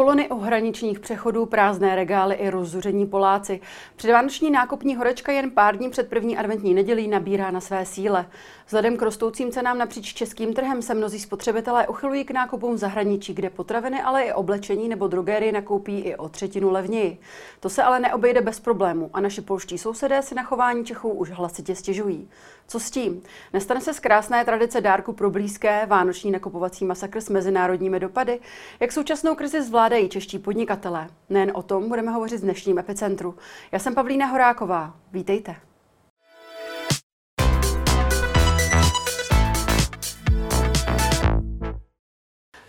Kolony u hraničních přechodů, prázdné regály i rozzuření Poláci. Předvánoční nákupní horečka jen pár dní před první adventní nedělí nabírá na své síle. Vzhledem k rostoucím cenám napříč českým trhem se mnozí spotřebitelé uchylují k nákupům v zahraničí, kde potraviny, ale i oblečení nebo drogéry nakoupí i o třetinu levněji. To se ale neobejde bez problému a naši polští sousedé si na chování Čechů už hlasitě stěžují. Co s tím? Nestane se z krásné tradice dárku pro blízké vánoční nakupovací masakr s mezinárodními dopady? Jak současnou krizi zvládají čeští podnikatelé? Nejen o tom budeme hovořit v dnešním epicentru. Já jsem Pavlína Horáková. Vítejte.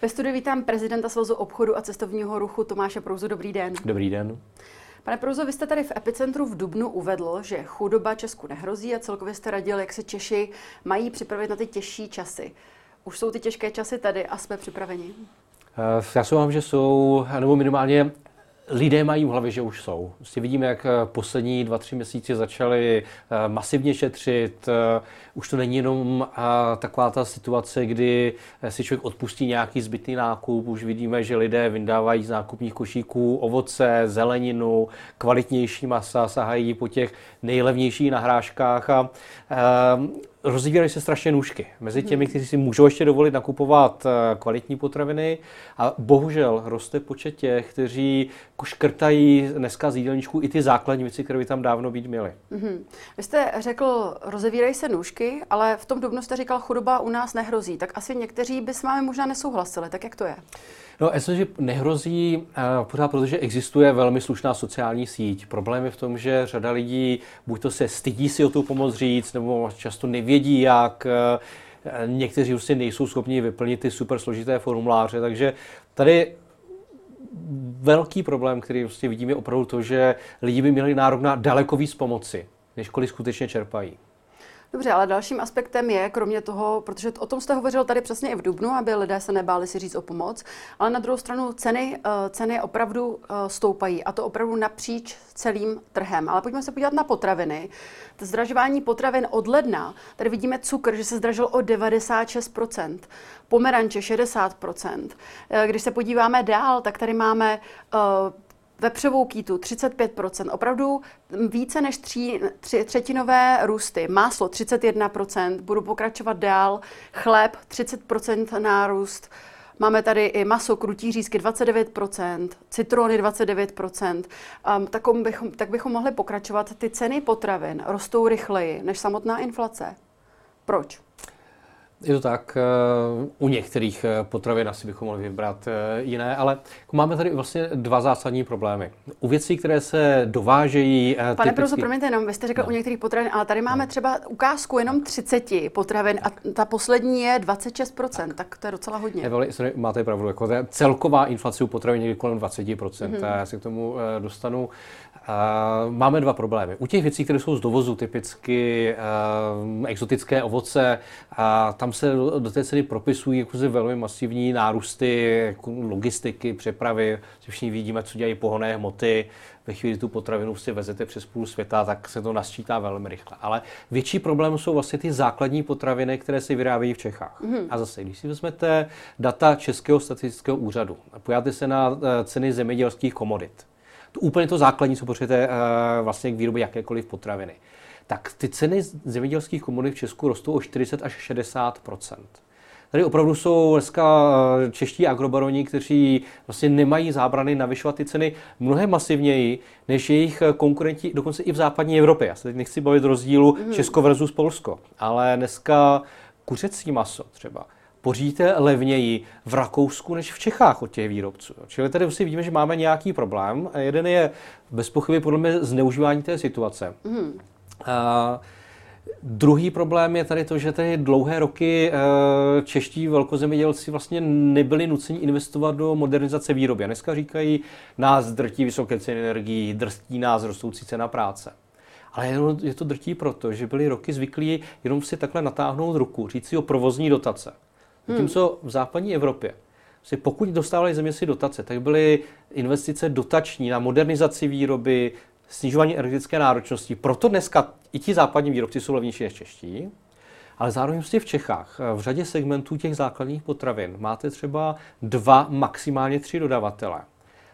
Ve studiu vítám prezidenta Svazu obchodu a cestovního ruchu Tomáše Prouzu. Dobrý den. Dobrý den. Pane Prouzo, vy jste tady v Epicentru v Dubnu uvedl, že chudoba Česku nehrozí a celkově jste radil, jak se Češi mají připravit na ty těžší časy. Už jsou ty těžké časy tady a jsme připraveni? Eh, já se vám, že jsou, nebo minimálně lidé mají v hlavě, že už jsou. Prostě vidíme, jak eh, poslední dva, tři měsíce začaly eh, masivně šetřit. Už to není jenom taková ta situace, kdy si člověk odpustí nějaký zbytný nákup. Už vidíme, že lidé vyndávají z nákupních košíků ovoce, zeleninu, kvalitnější masa, sahají po těch nejlevnějších nahrážkách a rozvírají se strašně nůžky mezi těmi, kteří si můžou ještě dovolit nakupovat eh, kvalitní potraviny a bohužel roste počet těch, kteří škrtají dneska z jídelníčku i ty základní věci, které by tam dávno být měly. Mm-hmm. Vy jste řekl, rozevírají se nůžky, ale v tom dubnu jste říkal, chudoba u nás nehrozí. Tak asi někteří by s vámi možná nesouhlasili. Tak jak to je? No, já myslím, že nehrozí uh, pořád, protože existuje velmi slušná sociální síť. Problém je v tom, že řada lidí buď to se stydí si o tu pomoc říct, nebo často nevědí, jak. Uh, někteří si nejsou schopni vyplnit ty super složité formuláře, takže tady velký problém, který vlastně vidíme, je opravdu to, že lidi by měli nárok na daleko víc pomoci, než kolik skutečně čerpají. Dobře, ale dalším aspektem je, kromě toho, protože o tom jste hovořil tady přesně i v Dubnu, aby lidé se nebáli si říct o pomoc, ale na druhou stranu ceny, eh, ceny opravdu eh, stoupají a to opravdu napříč celým trhem. Ale pojďme se podívat na potraviny. To zdražování potravin od ledna, tady vidíme cukr, že se zdražil o 96%, pomeranče 60%. Eh, když se podíváme dál, tak tady máme vepřovou kýtu 35%, opravdu více než tří, tři, třetinové růsty, máslo 31%, budu pokračovat dál, chléb 30% nárůst, Máme tady i maso, krutí řízky 29%, citrony 29%. Um, tak, bychom, tak bychom mohli pokračovat. Ty ceny potravin rostou rychleji než samotná inflace. Proč? Je to tak, eh, u některých eh, potravin asi bychom mohli vybrat eh, jiné, ale máme tady vlastně dva zásadní problémy. U věcí, které se dovážejí... Pane typicky... Prozo, promiňte, jenom vy jste řekl no. u některých potravin, ale tady máme no. třeba ukázku jenom 30 potravin a ta poslední je 26%, tak, tak to je docela hodně. Evali, máte pravdu, jako celková inflace u potravin někdy kolem 20%, mm-hmm. já se k tomu dostanu. Máme dva problémy. U těch věcí, které jsou z dovozu, typicky exotické ovoce, tam tam se do té ceny propisují jako velmi masivní nárůsty jako logistiky, přepravy. Všichni vidíme, co dělají pohonné hmoty. Ve chvíli tu potravinu si vezete přes půl světa, tak se to nasčítá velmi rychle. Ale větší problém jsou vlastně ty základní potraviny, které se vyrábějí v Čechách. Mm-hmm. A zase, když si vezmete data Českého statistického úřadu a pojáte se na eh, ceny zemědělských komodit, to úplně to základní, co potřebujete eh, vlastně k výrobě jakékoliv potraviny tak ty ceny zemědělských komodit v Česku rostou o 40 až 60% Tady opravdu jsou dneska eh, čeští agrobaroni, kteří vlastně nemají zábrany navyšovat ty ceny mnohem masivněji než jejich konkurenti, dokonce i v západní Evropě. Já se teď nechci bavit rozdílu mm. Česko versus Polsko, ale dneska kuřecí maso třeba pořídíte levněji v Rakousku než v Čechách od těch výrobců. Čili tady si vidíme, že máme nějaký problém. Jeden je bez pochyby podle mě zneužívání té situace. Mm. Uh, Druhý problém je tady to, že tady dlouhé roky uh, čeští velkozemědělci vlastně nebyli nuceni investovat do modernizace výroby. A dneska říkají, nás drtí vysoké ceny energií, drtí nás rostoucí cena práce. Ale je to drtí proto, že byli roky zvyklí jenom si takhle natáhnout ruku, říct si o provozní dotace. Zatímco v západní Evropě si pokud dostávali zemědělci dotace, tak byly investice dotační na modernizaci výroby, snižování energetické náročnosti. Proto dneska i ti západní výrobci jsou levnější než čeští, ale zároveň prostě v Čechách v řadě segmentů těch základních potravin máte třeba dva, maximálně tři dodavatele.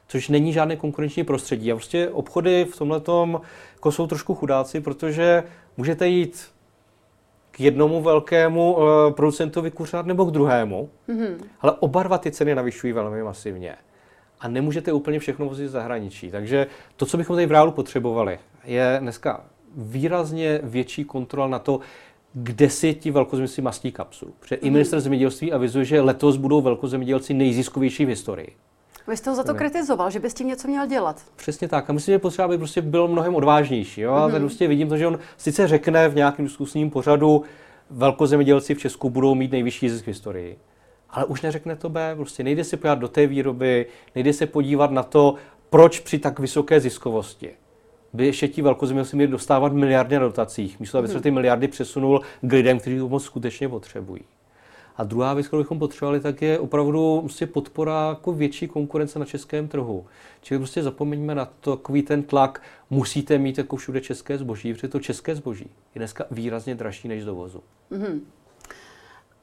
což není žádné konkurenční prostředí. A prostě obchody v tomhle jako jsou trošku chudáci, protože můžete jít k jednomu velkému uh, producentovi kuřát nebo k druhému, mm-hmm. ale oba dva ty ceny navyšují velmi masivně. A nemůžete úplně všechno vozit zahraničí. Takže to, co bychom tady v reálu potřebovali, je dneska výrazně větší kontrola na to, kde si ti velkozemci mastí kapsu. Protože mm-hmm. i mhm. minister zemědělství avizuje, že letos budou velkozemědělci nejziskovější v historii. Vy jste ho za to kritizoval, že by s tím něco měl dělat. Přesně tak. A myslím, že potřeba by prostě byl mnohem odvážnější. Jo? Mm-hmm. A mhm. prostě vidím to, že on sice řekne v nějakém diskusním pořadu, velkozemědělci v Česku budou mít nejvyšší zisk v historii. Ale už neřekne to B, prostě nejde se podívat do té výroby, nejde se podívat na to, proč při tak vysoké ziskovosti by ještě ti velkozemědělci měli dostávat miliardy na dotacích, místo aby se mhm. ty miliardy přesunul k lidem, kteří to moc skutečně potřebují. A druhá věc, kterou bychom potřebovali, tak je opravdu prostě podpora jako větší konkurence na českém trhu. Čili prostě zapomeňme na to, takový ten tlak, musíte mít jako všude české zboží, protože to české zboží je dneska výrazně dražší než dovozu. Mm-hmm.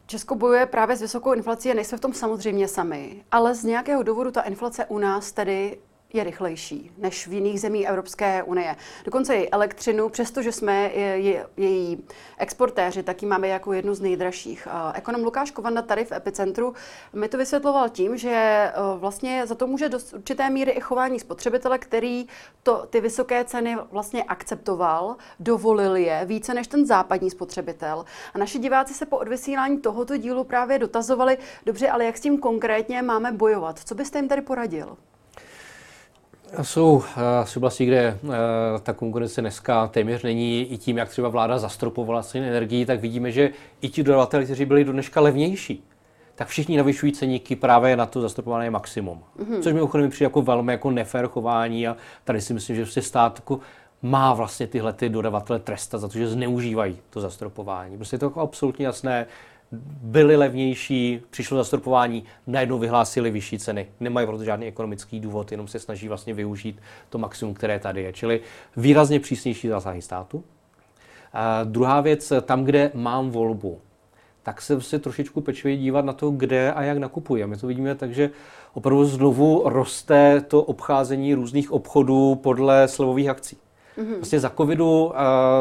Česko bojuje právě s vysokou inflací a nejsme v tom samozřejmě sami, ale z nějakého důvodu ta inflace u nás tedy je rychlejší než v jiných zemích Evropské unie. Dokonce i elektřinu, přestože jsme je, její exportéři, tak ji máme jako jednu z nejdražších. Ekonom Lukáš Kovanda tady v Epicentru mi to vysvětloval tím, že e, vlastně za to může do určité míry i chování spotřebitele, který to, ty vysoké ceny vlastně akceptoval, dovolil je více než ten západní spotřebitel. A naši diváci se po odvysílání tohoto dílu právě dotazovali, dobře, ale jak s tím konkrétně máme bojovat? Co byste jim tady poradil? Jsou uh, oblasti, kde uh, ta konkurence dneska téměř není i tím, jak třeba vláda zastropovala ceny energii, tak vidíme, že i ti dodavatelé, kteří byli do dneška levnější, tak všichni navyšují ceníky právě na to zastropované maximum. Mm-hmm. Což mi přijde jako velmi jako nefér chování a tady si myslím, že prostě stát jako má vlastně tyhle ty dodavatele trestat za to, že zneužívají to zastropování. Prostě je to jako absolutně jasné byly levnější, přišlo zastropování, najednou vyhlásili vyšší ceny. Nemají proto žádný ekonomický důvod, jenom se snaží vlastně využít to maximum, které tady je. Čili výrazně přísnější zásahy státu. A druhá věc, tam, kde mám volbu, tak se prostě trošičku pečlivě dívat na to, kde a jak nakupuji. A my to vidíme tak, že opravdu znovu roste to obcházení různých obchodů podle slevových akcí. Mm-hmm. Vlastně za covidu uh,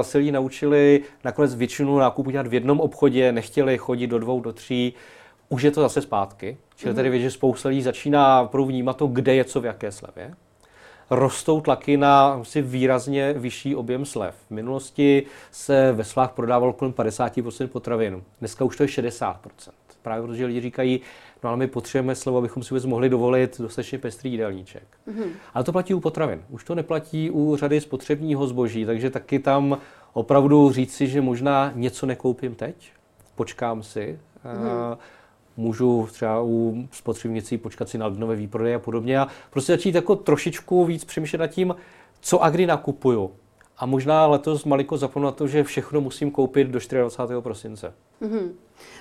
se lidi naučili nakonec většinu nákupů dělat v jednom obchodě, nechtěli chodit do dvou, do tří. Už je to zase zpátky. Čili mm-hmm. tady vědět, že spousta lidí začíná opravdu vnímat to, kde je co v jaké slevě. Rostou tlaky na si výrazně vyšší objem slev. V minulosti se ve slách prodával kolem 50% potravin. Dneska už to je 60%. Právě protože lidi říkají, no ale my potřebujeme slovo, abychom si vůbec mohli dovolit dostatečně pestrý jídelníček. Mm-hmm. Ale to platí u potravin. Už to neplatí u řady spotřebního zboží, takže taky tam opravdu říct si, že možná něco nekoupím teď, počkám si, mm-hmm. můžu třeba u spotřebnicí počkat si na lednové výprodeje a podobně a prostě začít jako trošičku víc přemýšlet nad tím, co a kdy nakupuju. A možná letos maliko zapomenu na to, že všechno musím koupit do 24. prosince. Mm-hmm.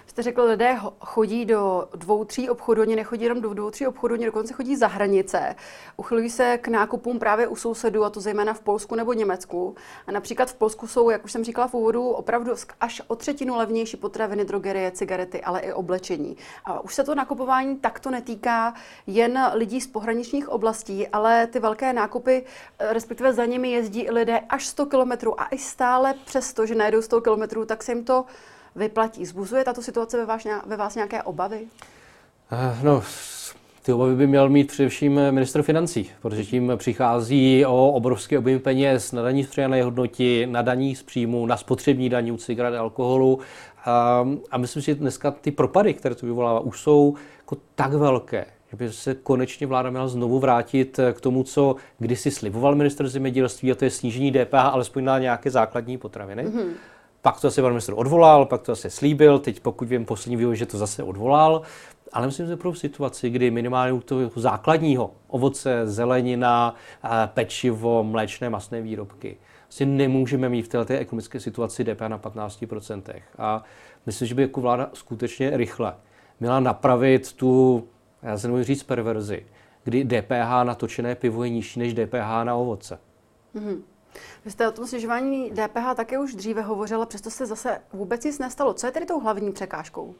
Jste řekl, lidé chodí do dvou, tří obchodů, oni nechodí jenom do dvou, tří obchodů, oni dokonce chodí za hranice. Uchylují se k nákupům právě u sousedů, a to zejména v Polsku nebo Německu. A například v Polsku jsou, jak už jsem říkala v úvodu, opravdu až o třetinu levnější potraviny, drogerie, cigarety, ale i oblečení. A už se to nakupování takto netýká jen lidí z pohraničních oblastí, ale ty velké nákupy, respektive za nimi jezdí i lidé až 100 kilometrů a i stále přesto, že najdou 100 kilometrů, tak se jim to vyplatí. Zbuzuje tato situace ve vás, ve vás nějaké obavy? Uh, no, ty obavy by měl mít především ministr financí, protože tím přichází o obrovský objem peněz na daní z přidané hodnoty, na daní z příjmu, na spotřební daní u cigaret a alkoholu. A, a myslím si, že dneska ty propady, které to vyvolává, už jsou jako tak velké, že by se konečně vláda měla znovu vrátit k tomu, co kdysi sliboval minister zemědělství, a to je snížení DPH alespoň na nějaké základní potraviny. Mm-hmm pak to asi pan ministr odvolal, pak to zase slíbil, teď pokud vím poslední vývoj, že to zase odvolal. Ale myslím, že pro situaci, kdy minimálně u toho základního ovoce, zelenina, pečivo, mléčné, masné výrobky, si nemůžeme mít v této ekonomické situaci DPH na 15%. A myslím, že by jako vláda skutečně rychle měla napravit tu, já se nemůžu říct perverzi, kdy DPH na točené pivo je nižší než DPH na ovoce. Mm-hmm. Vy jste o tom snižování DPH také už dříve hovořila, přesto se zase vůbec nic nestalo. Co je tedy tou hlavní překážkou?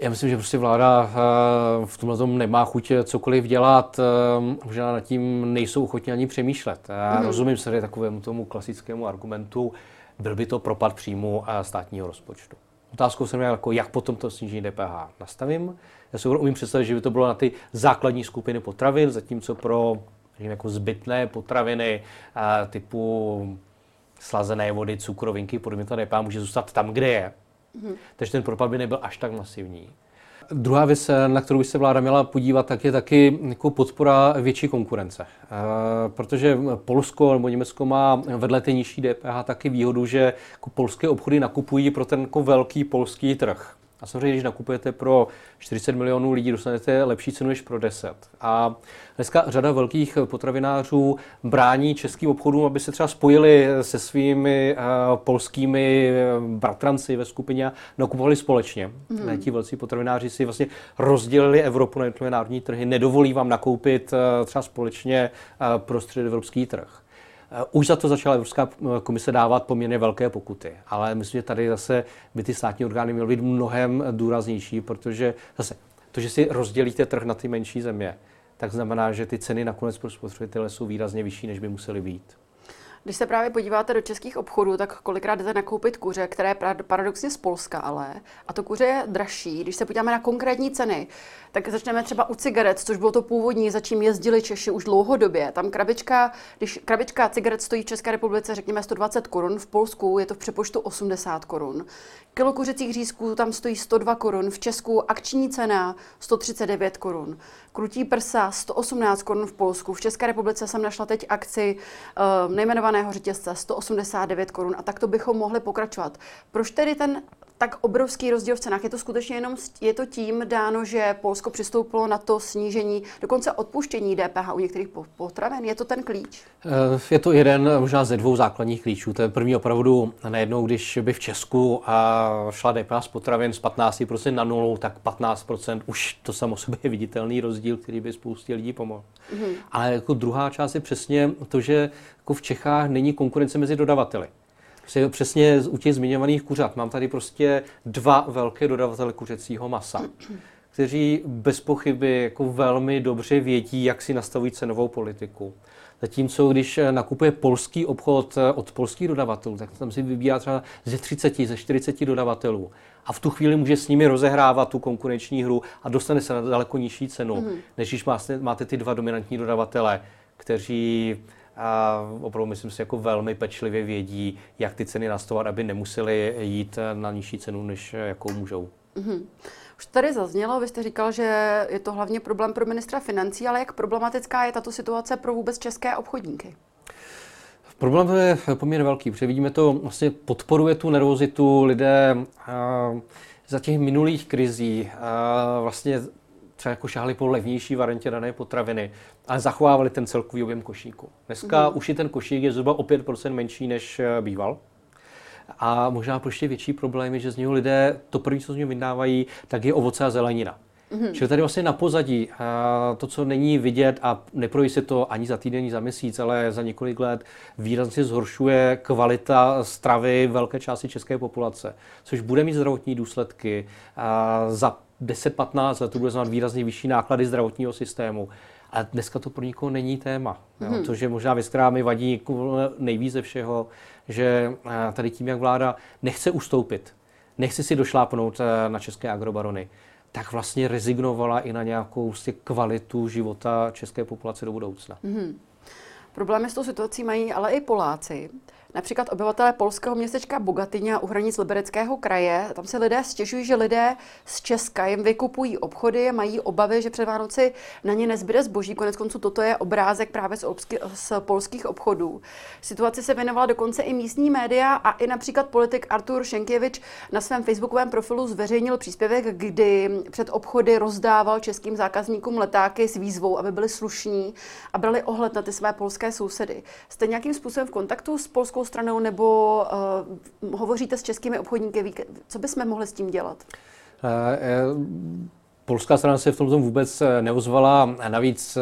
Já myslím, že prostě vláda eh, v tomhle tom nemá chuť cokoliv dělat, eh, možná nad tím nejsou ochotní ani přemýšlet. Já mm-hmm. rozumím se takovému tomu klasickému argumentu, byl by to propad příjmu státního rozpočtu. Otázkou jsem jako, jak potom to snížení DPH nastavím. Já si umím představit, že by to bylo na ty základní skupiny potravin, zatímco pro jako zbytné potraviny typu slazené vody, cukrovinky, podobně ta DPH může zůstat tam, kde je. Mm-hmm. Takže ten propad by nebyl až tak masivní. Druhá věc, na kterou by se vláda měla podívat, tak je taky jako podpora větší konkurence. E, protože Polsko nebo Německo má vedle té nižší DPH taky výhodu, že jako polské obchody nakupují pro ten jako velký polský trh. A samozřejmě, když nakupujete pro 40 milionů lidí, dostanete lepší cenu než pro 10. A dneska řada velkých potravinářů brání českým obchodům, aby se třeba spojili se svými uh, polskými eh, bratranci ve skupině a nakupovali společně. Mm. Ti velcí potravináři si vlastně rozdělili Evropu na jednotlivé národní trhy, nedovolí vám nakoupit uh, třeba společně uh, prostřed evropský trh. Eh, už za to začala Evropská eh, komise dávat poměrně velké pokuty, ale myslím, že tady zase by ty státní orgány měly být mnohem důraznější, protože zase to, že si rozdělíte trh na ty menší země, tak znamená, že ty ceny nakonec pro spotřebitele jsou výrazně vyšší, než by musely být. Když se právě podíváte do českých obchodů, tak kolikrát jdete nakoupit kuře, které je paradoxně z Polska, ale a to kuře je dražší. Když se podíváme na konkrétní ceny, tak začneme třeba u cigaret, což bylo to původní, za čím jezdili Češi už dlouhodobě. Tam krabička, když krabička cigaret stojí v České republice, řekněme 120 korun, v Polsku je to v přepočtu 80 korun. Kilo kuřecích řízků tam stojí 102 korun, v Česku akční cena 139 korun. Krutí prsa 118 korun v Polsku. V České republice jsem našla teď akci uh, nejmenovaného řetězce 189 korun a tak to bychom mohli pokračovat. Proč tedy ten tak obrovský rozdíl v cenách. Je to skutečně jenom je to tím dáno, že Polsko přistoupilo na to snížení, dokonce odpuštění DPH u některých potravin. Je to ten klíč? Eh, je to jeden možná ze dvou základních klíčů. Ten první opravdu najednou, když by v Česku šla DPH z potravin z 15% na nulu, tak 15% už to samo sobě je viditelný rozdíl, který by spoustě lidí pomohl. Mm-hmm. Ale jako druhá část je přesně to, že jako v Čechách není konkurence mezi dodavateli. Přesně u těch zmiňovaných kuřat. Mám tady prostě dva velké dodavatele kuřecího masa, kteří bez pochyby jako velmi dobře vědí, jak si nastavují cenovou politiku. Zatímco když nakupuje polský obchod od polských dodavatelů, tak tam si vybírá třeba ze 30, ze 40 dodavatelů. A v tu chvíli může s nimi rozehrávat tu konkurenční hru a dostane se na daleko nižší cenu, mm-hmm. než když máte, máte ty dva dominantní dodavatele, kteří a opravdu myslím si jako velmi pečlivě vědí, jak ty ceny nastavovat, aby nemuseli jít na nižší cenu, než jakou můžou. Mm-hmm. Už tady zaznělo, vy jste říkal, že je to hlavně problém pro ministra financí, ale jak problematická je tato situace pro vůbec české obchodníky? Problém je poměrně velký, protože vidíme to, vlastně podporuje tu nervozitu lidé a, za těch minulých krizí. A, vlastně třeba jako šáhli po levnější variantě dané potraviny, ale zachovávali ten celkový objem košíku. Dneska mm. už je ten košík je zhruba o 5% menší, než eh, býval. A možná ještě větší problém je, že z něho lidé, to první, co z něho vydávají, tak je ovoce a zelenina. Mm-hmm. Čili tady vlastně na pozadí a to, co není vidět a neprojí se to ani za týden, ani za měsíc, ale za několik let výrazně zhoršuje kvalita stravy velké části české populace, což bude mít zdravotní důsledky. A za 10-15 let to bude znamenat výrazně vyšší náklady zdravotního systému. A dneska to pro nikoho není téma. Mm-hmm. Jo, což je možná věc, která mi vadí jako nejvíc ze všeho, že tady tím, jak vláda nechce ustoupit, nechce si došlápnout na české agrobarony, tak vlastně rezignovala i na nějakou vlastně kvalitu života české populace do budoucna. Mm-hmm. Problémy s tou situací mají ale i Poláci. Například obyvatelé polského městečka Bogatyně u hranic Libereckého kraje, tam se lidé stěžují, že lidé z Česka jim vykupují obchody, mají obavy, že před Vánoci na ně nezbyde zboží. Konec konců toto je obrázek právě z, obsky, z polských obchodů. Situaci se věnovala dokonce i místní média a i například politik Artur Šenkěvič na svém facebookovém profilu zveřejnil příspěvek, kdy před obchody rozdával českým zákazníkům letáky s výzvou, aby byli slušní a brali ohled na ty své polské sousedy. Jste nějakým způsobem v kontaktu s polskou polskou stranou nebo uh, hovoříte s českými obchodníky? Co bychom mohli s tím dělat? Uh, uh, polská strana se v tom vůbec neozvala. Navíc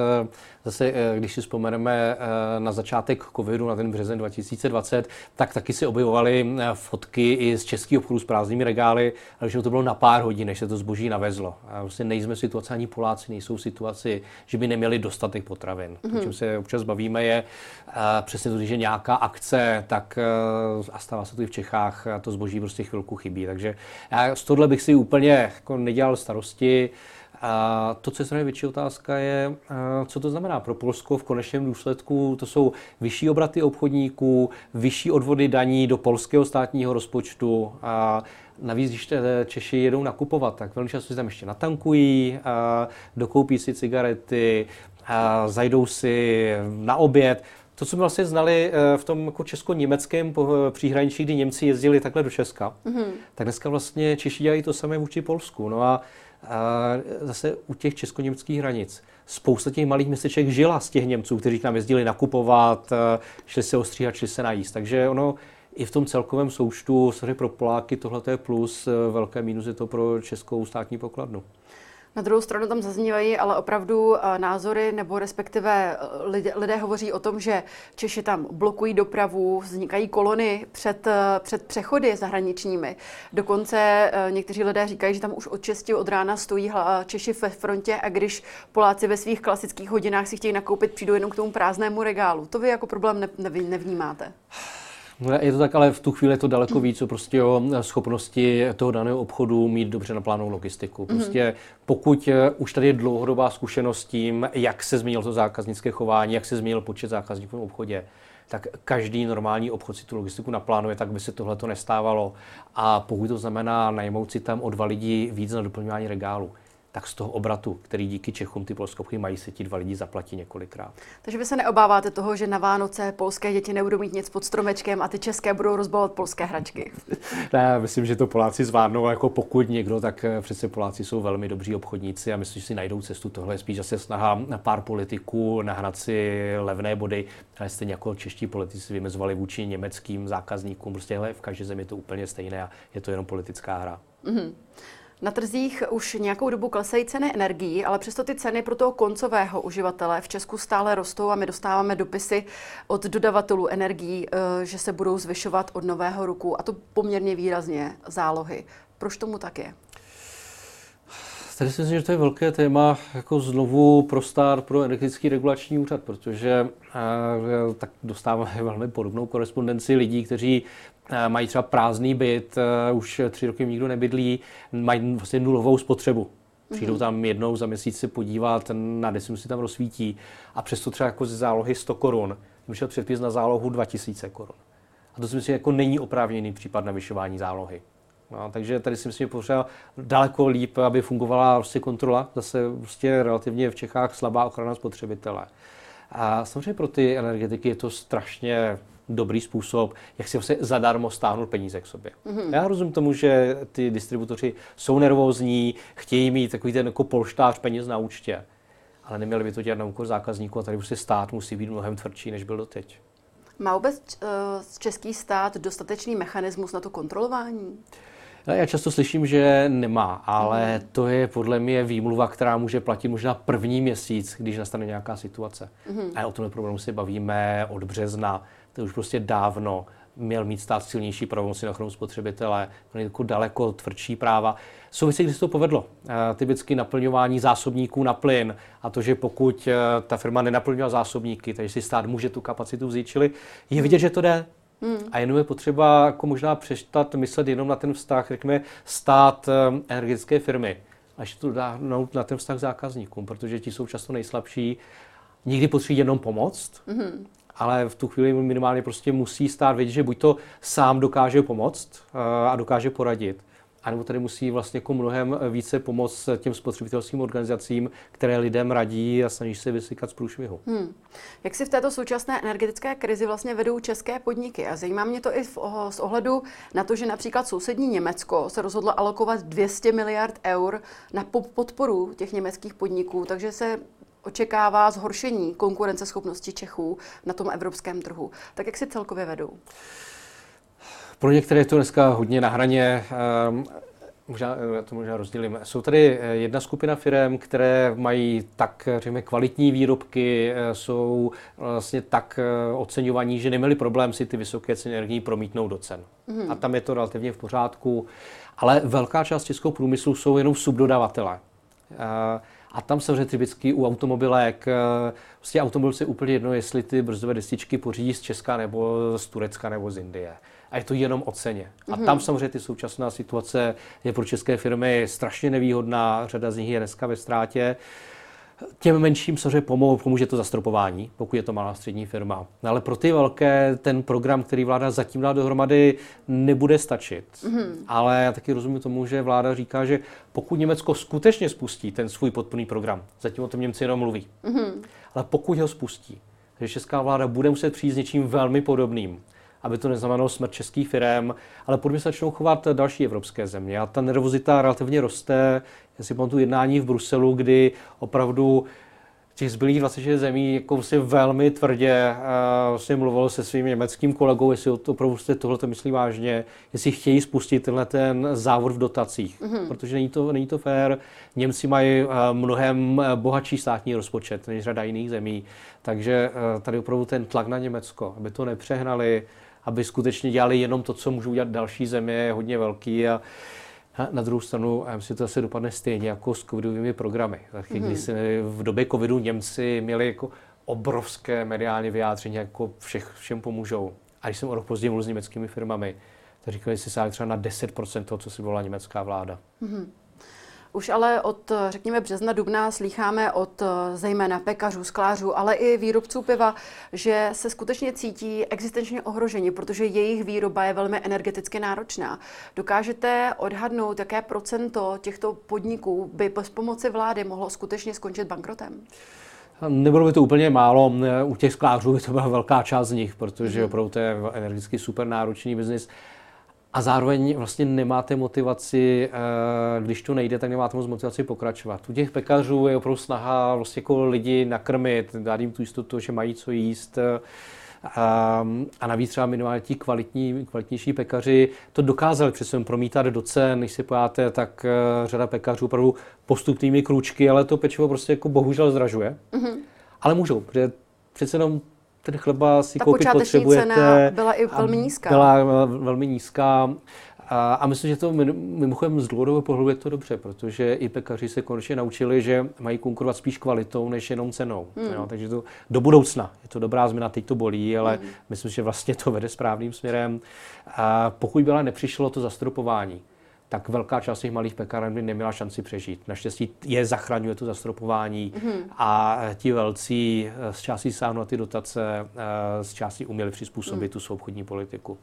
zase, když si vzpomeneme na začátek covidu, na ten březen 2020, tak taky si objevovaly fotky i z českých obchodů s prázdnými regály, ale že to bylo na pár hodin, než se to zboží navezlo. A vlastně nejsme v situaci, ani Poláci nejsou v situaci, že by neměli dostatek potravin. Mm-hmm. O čem se občas bavíme je přesně to, že nějaká akce, tak a stává se to i v Čechách, to zboží prostě chvilku chybí. Takže já z tohle bych si úplně jako nedělal starosti. A to, co je větší otázka, je, co to znamená pro Polsko v konečném důsledku. To jsou vyšší obraty obchodníků, vyšší odvody daní do polského státního rozpočtu. A navíc, když Češi jedou nakupovat, tak velmi často si tam ještě natankují, a dokoupí si cigarety, a zajdou si na oběd to, co jsme vlastně znali eh, v tom jako česko-německém příhraničí, kdy Němci jezdili takhle do Česka, mm-hmm. tak dneska vlastně Češi dělají to samé vůči Polsku. No a zase u těch česko-německých hranic spousta těch malých městeček žila z těch Němců, kteří k nám jezdili nakupovat, eh, šli se ostříhat, šli se najíst. Takže ono i v tom celkovém součtu, sorry, pro Poláky tohle je plus, eh, velké mínus je to pro českou státní pokladnu. Na druhou stranu tam zaznívají ale opravdu eh, názory, nebo respektive eh, lidé, lidé hovoří o tom, že Češi tam blokují dopravu, vznikají kolony před, eh, před přechody zahraničními. Dokonce někteří lidé říkají, že tam už od 6 od rána stojí Češi ve frontě a když Poláci ve svých klasických hodinách si chtějí nakoupit, přijdou jenom k tomu prázdnému regálu. To vy jako problém nevnímáte? No, je to tak, ale v tu chvíli je to daleko víc o prostě o schopnosti toho daného obchodu mít dobře naplánovanou logistiku. Mhm. Prostě pokud eh, už tady je dlouhodobá zkušenost tím, jak se změnilo to zákaznické chování, jak se změnil počet zákazníků v obchodě, tak každý normální obchod si tu logistiku naplánuje, tak by se tohle to nestávalo. A pokud to znamená najmout si tam o dva lidi víc na doplňování regálu, tak z toho obratu, který díky Čechům ty polskopchy mají, se ti dva lidi zaplatí několikrát. Takže vy se neobáváte toho, že na Vánoce polské děti nebudou mít nic pod stromečkem a ty české budou rozbalovat polské hračky? ne, myslím, že to Poláci zvládnou, jako pokud někdo, tak eh, přece Poláci jsou velmi dobří obchodníci a myslím, že si najdou cestu. Tohle je spíš zase snaha na pár politiků nahrát si levné body, ale stejně jako čeští politici vymezovali vůči německým zákazníkům. Prostě v každé zemi je to úplně stejné a je to jenom politická hra. Mm-hmm. Na trzích už nějakou dobu klesají ceny energií, ale přesto ty ceny pro toho koncového uživatele v Česku stále rostou a my dostáváme dopisy od dodavatelů energií, eh, že se budou zvyšovat od nového roku a to poměrně výrazně zálohy. Proč tomu tak je? Tady si myslím, že to je velké téma jako znovu pro stát pro energetický regulační úřad, protože eh, tak dostáváme velmi podobnou korespondenci lidí, kteří mají třeba prázdný byt, eh, už tři roky nikdo nebydlí, mají vlastně nulovou spotřebu. Přijdou mhm. tam jednou za měsíc se podívat, na desu si tam rozsvítí a přesto třeba jako ze zálohy 100 korun, vyšel předpis na zálohu 2000 korun. A to si myslím, jako není oprávněný případ navyšování zálohy. No, takže tady si myslím, že potřeba daleko líp, aby fungovala prostě kontrola. Zase prostě relativně v Čechách slabá ochrana spotřebitele. A samozřejmě pro ty energetiky je to strašně dobrý způsob, jak si vlastně zadarmo stáhnout peníze k sobě. Mm-hmm. Já rozumím tomu, že ty distributoři jsou nervózní, chtějí mít takový ten jako polštář peněz na účtě, ale neměli by to dělat na úkor zákazníků a tady prostě stát musí být mnohem tvrdší, než byl doteď. Má vůbec uh, český stát dostatečný mechanismus na to kontrolování? Já často slyším, že nemá, ale mm. to je podle mě výmluva, která může platit možná první měsíc, když nastane nějaká situace. Mm. A o tomhle problému se bavíme od března. To už prostě dávno měl mít stát silnější pravomoci na ochranu spotřebitele, měl jako daleko tvrdší práva. Jsou věci, kdy se to povedlo. E, typicky naplňování zásobníků na plyn a to, že pokud e, ta firma nenaplňovala zásobníky, takže si stát může tu kapacitu vzít, čili je vidět, že to jde. Hmm. A jenom je potřeba jako možná přestat myslet jenom na ten vztah, řekněme, stát um, energetické firmy. A ještě to dáhnout na ten vztah zákazníkům, protože ti jsou často nejslabší. Nikdy potřebují jenom pomoct, hmm. ale v tu chvíli minimálně prostě musí stát vědět, že buď to sám dokáže pomoct uh, a dokáže poradit, anebo tady musí vlastně jako mnohem více pomoct těm spotřebitelským organizacím, které lidem radí a snaží se vysykat z průšvihu. Hmm. Jak si v této současné energetické krizi vlastně vedou české podniky? A zajímá mě to i v, z ohledu na to, že například sousední Německo se rozhodlo alokovat 200 miliard eur na podporu těch německých podniků, takže se očekává zhoršení konkurenceschopnosti Čechů na tom evropském trhu. Tak jak si celkově vedou? Pro některé je to dneska hodně na hraně. Ehm, možná, já to možná rozdělím. Jsou tady eh, jedna skupina firm, které mají tak, řekněme, kvalitní výrobky, eh, jsou vlastně tak oceňovaní, že neměli problém si ty vysoké ceny energií promítnout do cen. Mm. A tam je to relativně v pořádku. Ale velká část českého průmyslu jsou jenom subdodavatele. A tam samozřejmě typicky u automobilek, prostě automobil si úplně jedno, jestli ty brzdové destičky pořídí z Česka nebo z Turecka nebo z Indie a je to jenom o ceně. A mm-hmm. tam samozřejmě ty současná situace je pro české firmy strašně nevýhodná, řada z nich je dneska ve ztrátě. Těm menším samozřejmě pomůže to zastropování, pokud je to malá střední firma. No, ale pro ty velké ten program, který vláda zatím dá dohromady, nebude stačit. Mm-hmm. Ale já taky rozumím tomu, že vláda říká, že pokud Německo skutečně spustí ten svůj podporný program, zatím o tom Němci jenom mluví, mm-hmm. ale pokud ho spustí, že česká vláda bude muset přijít s něčím velmi podobným, aby to neznamenalo smrt českých firm, ale podobně se začnou chovat další evropské země. A ta nervozita relativně roste. Já si pamatuju jednání v Bruselu, kdy opravdu těch zbylých 26 zemí jako si velmi tvrdě uh, vlastně mluvil se svým německým kolegou, jestli opravdu si tohle to myslí vážně, jestli chtějí spustit tenhle ten závod v dotacích, mm-hmm. protože není to, není to fér. Němci mají uh, mnohem bohatší státní rozpočet než řada jiných zemí, takže uh, tady opravdu ten tlak na Německo, aby to nepřehnali, aby skutečně dělali jenom to, co můžou udělat další země, je hodně velký a na druhou stranu, já myslím, že to asi dopadne stejně jako s covidovými programy. Taky, mm-hmm. když se v době covidu Němci měli jako obrovské mediální vyjádření, jako všech, všem pomůžou. A když jsem o rok později mluvil s německými firmami, tak říkali, že si sáhli třeba na 10% toho, co si volala německá vláda. Mm-hmm. Už ale od, řekněme, března, dubna slýcháme od zejména pekařů, sklářů, ale i výrobců piva, že se skutečně cítí existenčně ohroženi, protože jejich výroba je velmi energeticky náročná. Dokážete odhadnout, jaké procento těchto podniků by bez pomoci vlády mohlo skutečně skončit bankrotem? Nebylo by to úplně málo, u těch sklářů by to byla velká část z nich, protože mhm. opravdu to je energicky super náročný biznis a zároveň vlastně nemáte motivaci, eh, když to nejde, tak nemáte moc motivaci pokračovat. U těch pekařů je opravdu snaha vlastně jako lidi nakrmit, dát jim tu jistotu, že mají co jíst. A, a navíc třeba minimálně ti kvalitní, kvalitnější pekaři to dokázali přece promítat do cen. Když si pojáte, tak uh, řada pekařů opravdu postupnými krůčky, ale to pečivo prostě jako bohužel zdražuje. Mm-hmm. Ale můžou, protože přece jenom ten chleba si Ta koupit potřebujete. cena byla i velmi nízká. Byla velmi nízká. A, a myslím, že to mimochodem z dlouhodobého pohledu je to dobře, protože i pekaři se konečně naučili, že mají konkurovat spíš kvalitou než jenom cenou. Hmm. Jo, takže to do budoucna je to dobrá změna, teď to bolí, ale hmm. myslím, že vlastně to vede správným směrem. A pokud byla nepřišlo to zastropování, tak velká část těch malých pekáren by neměla šanci přežít. Naštěstí je zachraňuje to zastropování mm-hmm. a ti velcí z části sáhnou ty dotace, z části uměli přizpůsobit mm. tu svou obchodní politiku.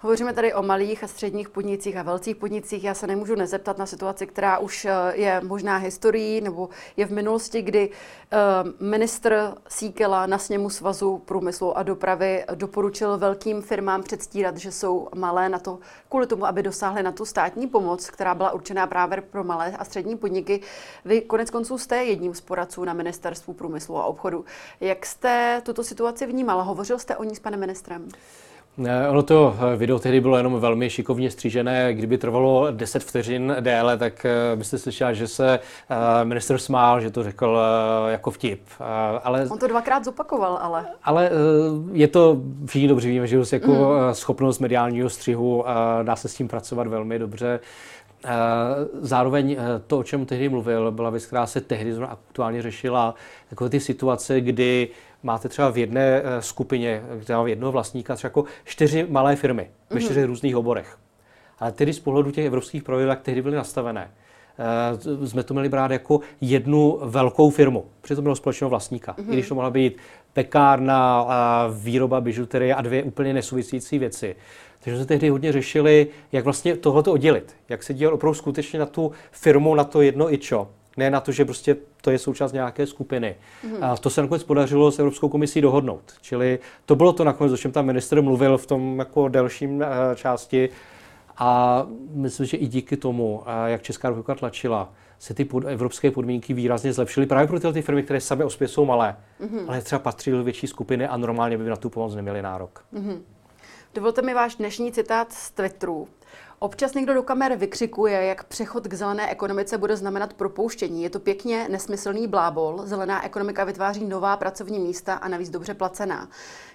Hovoříme tady o malých a středních podnicích a velkých podnicích. Já se nemůžu nezeptat na situaci, která už eh, je možná historií nebo je v minulosti, kdy eh, ministr Síkela na sněmu svazu průmyslu a dopravy doporučil velkým firmám předstírat, že jsou malé na to, kvůli tomu, aby dosáhly na tu státní pomoc, která byla určená právě pro malé a střední podniky. Vy konec konců jste jedním z poradců na ministerstvu průmyslu a obchodu. Jak jste tuto situaci vnímala? Hovořil jste o ní s panem ministrem? Ono to eh, video tehdy bylo jenom velmi šikovně střížené. Kdyby trvalo 10 vteřin déle, tak eh, byste slyšeli, že se eh, minister smál, že to řekl jako vtip. Ale, On to dvakrát zopakoval, ale. Ale je to, všichni dobře víme, že jako mm. schopnost mediálního střihu, dá se s tím pracovat velmi dobře. Zároveň to, o čem tehdy mluvil, byla věc, která se tehdy aktuálně řešila, takové ty situace, kdy máte třeba v jedné eh, skupině, která má jednoho vlastníka, třeba jako čtyři malé firmy ve mhm. čtyřech různých oborech. Ale tedy z pohledu těch evropských pravidel, jak tehdy byly nastavené, eh, jsme to měli brát jako jednu velkou firmu. Přitom bylo společného vlastníka. Mm-hmm. I když to mohla být pekárna, výroba bižuterie a dvě úplně nesouvisící věci. Takže jsme tehdy hodně řešili, jak vlastně tohoto oddělit. Jak se dívat opravdu skutečně na tu firmu, na to jedno ičo ne na to, že prostě to je součást nějaké skupiny. Mm-hmm. A to se nakonec podařilo s Evropskou komisí dohodnout. Čili to bylo to nakonec, o čem tam minister mluvil v tom jako delším uh, části. A myslím, že i díky tomu, jak Česká republika tlačila, se ty pod, evropské podmínky výrazně zlepšily právě pro tyhle ty firmy, které sami o jsou malé, mm-hmm. ale třeba patří do větší skupiny a normálně by na tu pomoc neměli nárok. Mm-hmm. Dovolte mi váš dnešní citát z Twitteru. Občas někdo do kamer vykřikuje, jak přechod k zelené ekonomice bude znamenat propouštění. Je to pěkně nesmyslný blábol. Zelená ekonomika vytváří nová pracovní místa a navíc dobře placená.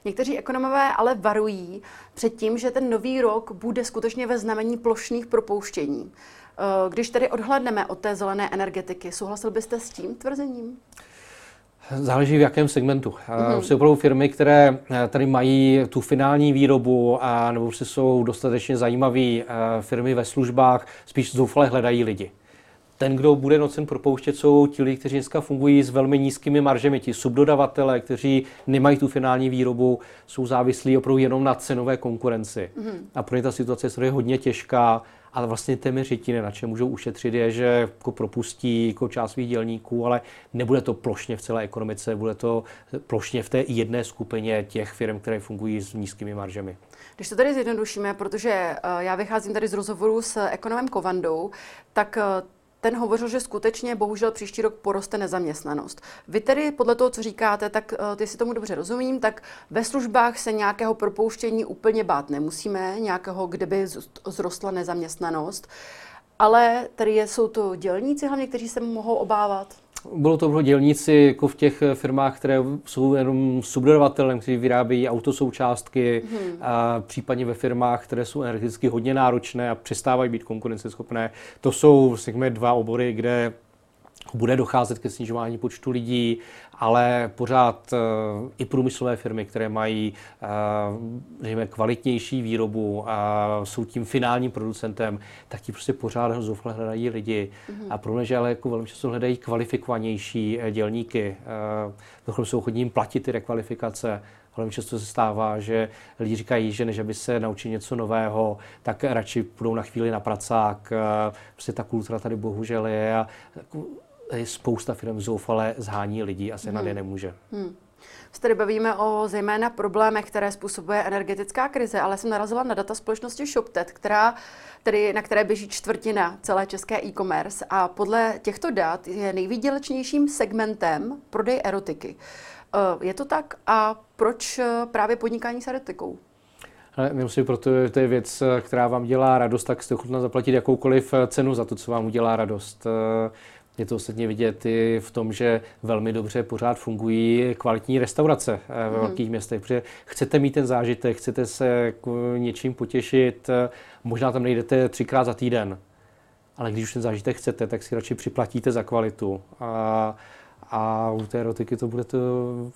Někteří ekonomové ale varují před tím, že ten nový rok bude skutečně ve znamení plošných propouštění. Eh, když tedy odhledneme od té zelené energetiky, souhlasil byste s tím tvrzením? Záleží v jakém segmentu. Mm-hmm. Jsou opravdu firmy, které eh, tady mají tu finální výrobu a nebo si jsou dostatečně zajímavé eh, firmy ve službách, spíš zoufale hledají lidi. Ten, kdo bude nocen propouštět, jsou ti lidi, kteří dneska fungují s velmi nízkými maržemi. Ti subdodavatele, kteří nemají tu finální výrobu, jsou závislí opravdu jenom na cenové konkurenci. Mm-hmm. A pro ně ta situace je hodně těžká ale vlastně téměř třetiny, na čem můžou ušetřit, je, že jako propustí jako část svých dělníků, ale nebude to plošně v celé ekonomice, bude to plošně v té jedné skupině těch firm, které fungují s nízkými maržemi. Když to tady zjednodušíme, protože eh, já vycházím tady z rozhovoru s ekonomem Kovandou, tak eh, ten hovořil, že skutečně bohužel příští rok poroste nezaměstnanost. Vy tedy podle toho, co říkáte, tak uh, ty si tomu dobře rozumím, tak ve službách se nějakého propouštění úplně bát nemusíme, nějakého, kde by zrostla nezaměstnanost, ale tady jsou to dělníci hlavně, kteří se mohou obávat. Bylo to dělníci jako v těch firmách, které jsou jenom subdodavatelem, kteří vyrábějí autosoučástky, hmm. a případně ve firmách, které jsou energeticky hodně náročné a přestávají být konkurenceschopné. To jsou řekněme, dva obory, kde bude docházet ke snižování počtu lidí, ale pořád uh, i průmyslové firmy, které mají uh, kvalitnější výrobu a jsou tím finálním producentem, tak ti prostě pořád zoufale hledají lidi. Mm-hmm. A problém je, že ale jako velmi často hledají kvalifikovanější eh, dělníky. Dokonce jsou chodní jim platit ty rekvalifikace. Velmi často se stává, že lidi říkají, že než aby se naučili něco nového, tak radši půjdou na chvíli na pracák. Prostě ta kultura tady bohužel je a jako spousta firm zoufale zhání lidí a se hmm. na ně nemůže. Hmm. Se tady bavíme o zejména problémech, které způsobuje energetická krize, ale jsem narazila na data společnosti ShopTet, která, tedy, na které běží čtvrtina celé české e-commerce a podle těchto dat je nejvýdělečnějším segmentem prodej erotiky. Eh, je to tak a proč eh, právě podnikání s erotikou? Nemusím, protože to je věc, eh, která vám dělá radost, tak jste ochotná zaplatit jakoukoliv cenu za to, co vám udělá radost. Je to ostatně vidět i v tom, že velmi dobře pořád fungují kvalitní restaurace eh, ve mm. velkých městech, protože chcete mít ten zážitek, chcete se jako něčím potěšit, eh, možná tam nejdete třikrát za týden, ale když už ten zážitek chcete, tak si radši připlatíte za kvalitu. A, a u té erotiky to bude to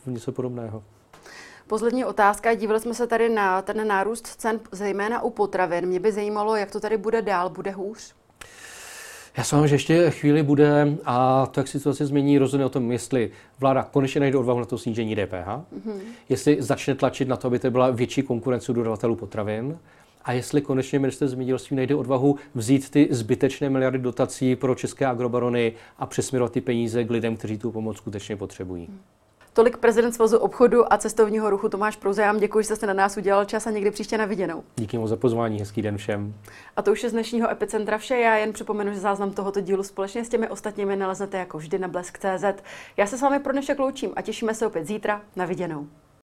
něco podobného. Poslední otázka. Dívali jsme se tady na ten nárůst cen, zejména u potravin. Mě by zajímalo, jak to tady bude dál. Bude hůř? Já se že ještě chvíli bude a to, jak situace změní, rozhodne o tom, jestli vláda konečně najde odvahu na to snížení DPH, mm-hmm. jestli začne tlačit na to, aby to byla větší konkurence dodavatelů potravin, a jestli konečně minister zemědělství najde odvahu vzít ty zbytečné miliardy dotací pro české agrobarony a přesměrovat ty peníze k lidem, kteří tu pomoc skutečně potřebují. Mm. Tolik prezident Svazu obchodu a cestovního ruchu Tomáš Prouze. Já vám děkuji, že jste na nás udělal čas a někdy příště na viděnou. Díky moc za pozvání, hezký den všem. A to už je z dnešního Epicentra vše. Já jen připomenu, že záznam tohoto dílu společně s těmi ostatními naleznete jako vždy na blesk.cz. Já se s vámi pro dnešek loučím a těšíme se opět zítra na viděnou.